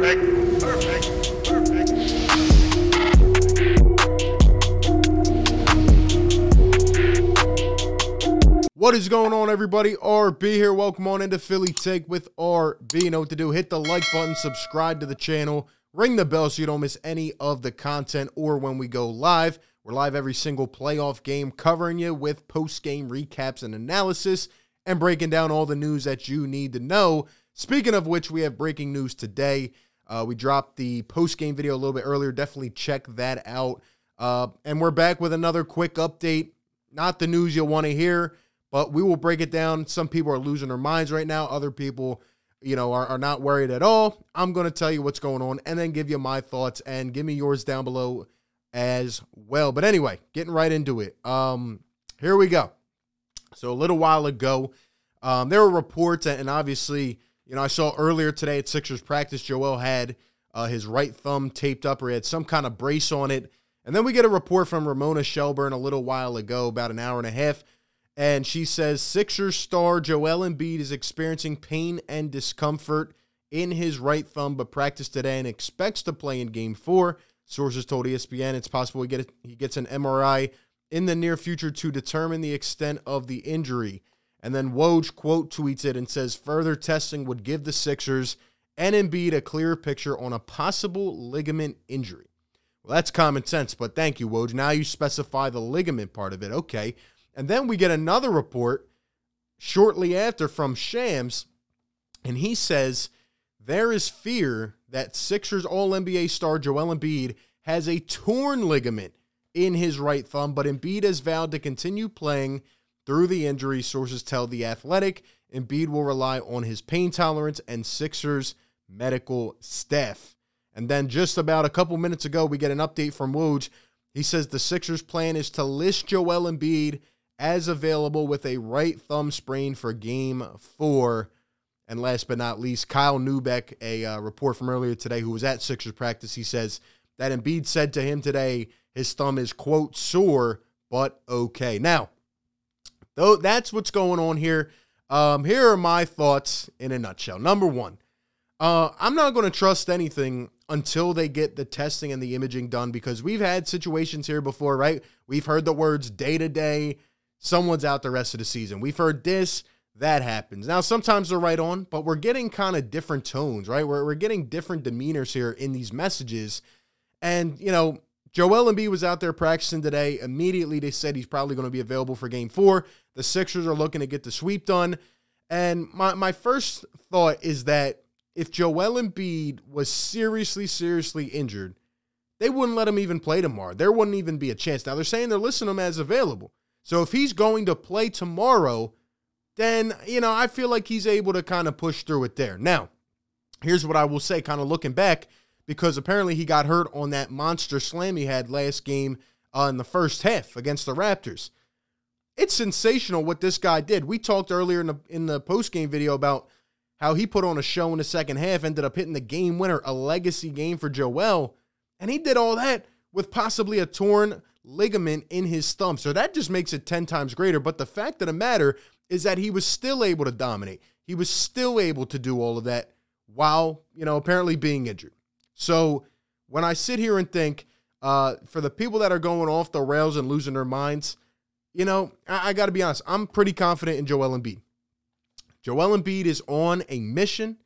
Perfect. Perfect. Perfect. What is going on, everybody? RB here. Welcome on into Philly Take with RB. You know what to do. Hit the like button, subscribe to the channel, ring the bell so you don't miss any of the content or when we go live. We're live every single playoff game, covering you with post game recaps and analysis and breaking down all the news that you need to know. Speaking of which, we have breaking news today. Uh, we dropped the post game video a little bit earlier. Definitely check that out. Uh, and we're back with another quick update. Not the news you'll want to hear but we will break it down. Some people are losing their minds right now. Other people, you know, are, are not worried at all. I'm going to tell you what's going on and then give you my thoughts and give me yours down below as well. But anyway, getting right into it. Um, here we go. So a little while ago, um, there were reports, and obviously, you know, I saw earlier today at Sixers practice, Joel had uh, his right thumb taped up or he had some kind of brace on it. And then we get a report from Ramona Shelburne a little while ago, about an hour and a half, and she says Sixers star Joel Embiid is experiencing pain and discomfort in his right thumb, but practiced today and expects to play in game four. Sources told ESPN it's possible he, get, he gets an MRI in the near future to determine the extent of the injury. And then Woj quote tweets it and says further testing would give the Sixers and Embiid a clearer picture on a possible ligament injury. Well, that's common sense, but thank you, Woj. Now you specify the ligament part of it. Okay. And then we get another report shortly after from Shams, and he says there is fear that Sixers All NBA star Joel Embiid has a torn ligament in his right thumb, but Embiid has vowed to continue playing through the injury. Sources tell The Athletic Embiid will rely on his pain tolerance and Sixers medical staff. And then just about a couple minutes ago, we get an update from Woj. He says the Sixers' plan is to list Joel Embiid as available with a right thumb sprain for game four. And last but not least, Kyle Neubeck, a uh, report from earlier today who was at Sixers practice, he says that Embiid said to him today his thumb is, quote, sore, but okay. Now, though that's what's going on here. Um, here are my thoughts in a nutshell. Number one, uh, I'm not going to trust anything until they get the testing and the imaging done because we've had situations here before, right? We've heard the words day to day, someone's out the rest of the season. We've heard this, that happens. Now, sometimes they're right on, but we're getting kind of different tones, right? We're, we're getting different demeanors here in these messages. And, you know, Joel Embiid was out there practicing today. Immediately, they said he's probably going to be available for game four. The Sixers are looking to get the sweep done. And my, my first thought is that if Joel Embiid was seriously, seriously injured, they wouldn't let him even play tomorrow. There wouldn't even be a chance. Now, they're saying they're listing him as available. So if he's going to play tomorrow, then, you know, I feel like he's able to kind of push through it there. Now, here's what I will say, kind of looking back, because apparently he got hurt on that monster slam he had last game uh, in the first half against the Raptors. It's sensational what this guy did. We talked earlier in the in the post game video about how he put on a show in the second half, ended up hitting the game winner, a legacy game for Joel, and he did all that with possibly a torn ligament in his thumb. So that just makes it 10 times greater. But the fact of the matter is that he was still able to dominate. He was still able to do all of that while, you know, apparently being injured. So when I sit here and think, uh, for the people that are going off the rails and losing their minds, you know, I, I got to be honest. I'm pretty confident in Joel Embiid. Joel Embiid is on a mission.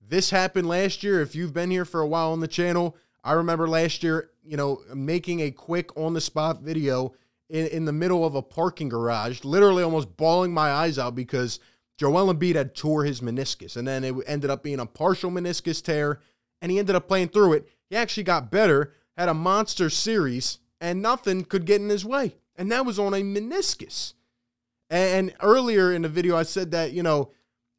This happened last year. If you've been here for a while on the channel, I remember last year, you know, making a quick on the spot video in, in the middle of a parking garage, literally almost bawling my eyes out because Joel Embiid had tore his meniscus. And then it ended up being a partial meniscus tear, and he ended up playing through it. He actually got better, had a monster series, and nothing could get in his way. And that was on a meniscus. And earlier in the video, I said that, you know,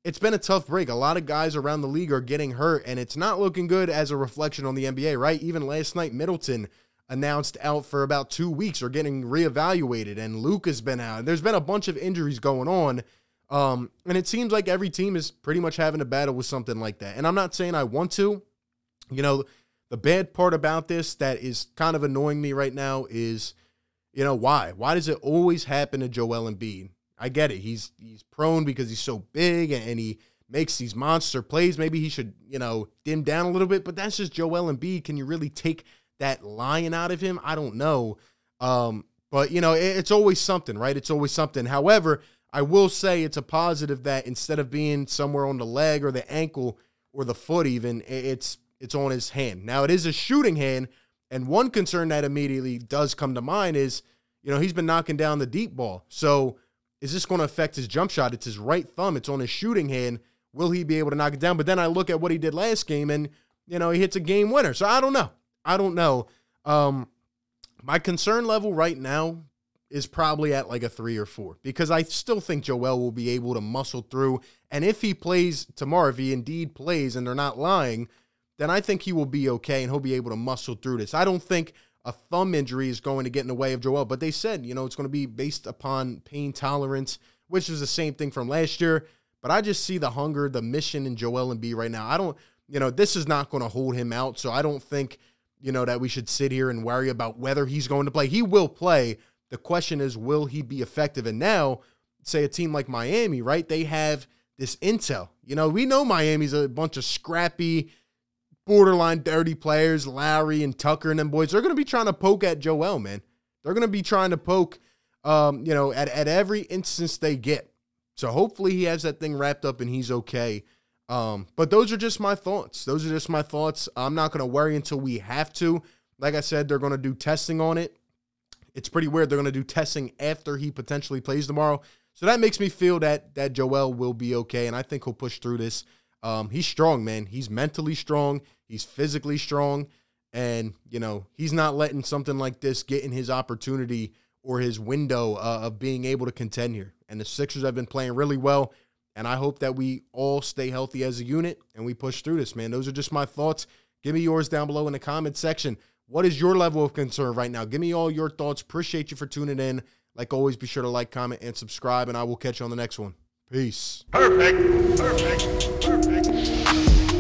it's been a tough break. A lot of guys around the league are getting hurt, and it's not looking good as a reflection on the NBA, right? Even last night, Middleton announced out for about two weeks or getting reevaluated, and Luke has been out. There's been a bunch of injuries going on. Um, and it seems like every team is pretty much having a battle with something like that. And I'm not saying I want to. You know, the bad part about this that is kind of annoying me right now is, you know, why? Why does it always happen to Joel Embiid? I get it. He's he's prone because he's so big and he makes these monster plays. Maybe he should, you know, dim down a little bit, but that's just Joel Embiid. Can you really take that lion out of him? I don't know. Um, but, you know, it, it's always something, right? It's always something. However, I will say it's a positive that instead of being somewhere on the leg or the ankle or the foot, even, it's it's on his hand. Now, it is a shooting hand. And one concern that immediately does come to mind is, you know, he's been knocking down the deep ball. So is this going to affect his jump shot? It's his right thumb, it's on his shooting hand. Will he be able to knock it down? But then I look at what he did last game and, you know, he hits a game winner. So I don't know. I don't know. Um, my concern level right now is probably at like a three or four because I still think Joel will be able to muscle through. And if he plays tomorrow, if he indeed plays and they're not lying, then I think he will be okay and he'll be able to muscle through this. I don't think a thumb injury is going to get in the way of Joel, but they said, you know, it's going to be based upon pain tolerance, which is the same thing from last year. But I just see the hunger, the mission in Joel Embiid right now. I don't, you know, this is not going to hold him out. So I don't think, you know, that we should sit here and worry about whether he's going to play. He will play. The question is, will he be effective? And now, say a team like Miami, right? They have this intel. You know, we know Miami's a bunch of scrappy, borderline dirty players, Lowry and Tucker and them boys. They're going to be trying to poke at Joel, man. They're going to be trying to poke, um, you know, at, at every instance they get. So hopefully he has that thing wrapped up and he's okay. Um, but those are just my thoughts. Those are just my thoughts. I'm not going to worry until we have to. Like I said, they're going to do testing on it. It's pretty weird. They're going to do testing after he potentially plays tomorrow. So that makes me feel that that Joel will be okay, and I think he'll push through this. Um, he's strong, man. He's mentally strong. He's physically strong, and you know he's not letting something like this get in his opportunity or his window uh, of being able to contend here. And the Sixers have been playing really well, and I hope that we all stay healthy as a unit and we push through this, man. Those are just my thoughts. Give me yours down below in the comment section. What is your level of concern right now? Give me all your thoughts. Appreciate you for tuning in. Like always, be sure to like, comment, and subscribe, and I will catch you on the next one. Peace. Perfect. Perfect. Perfect.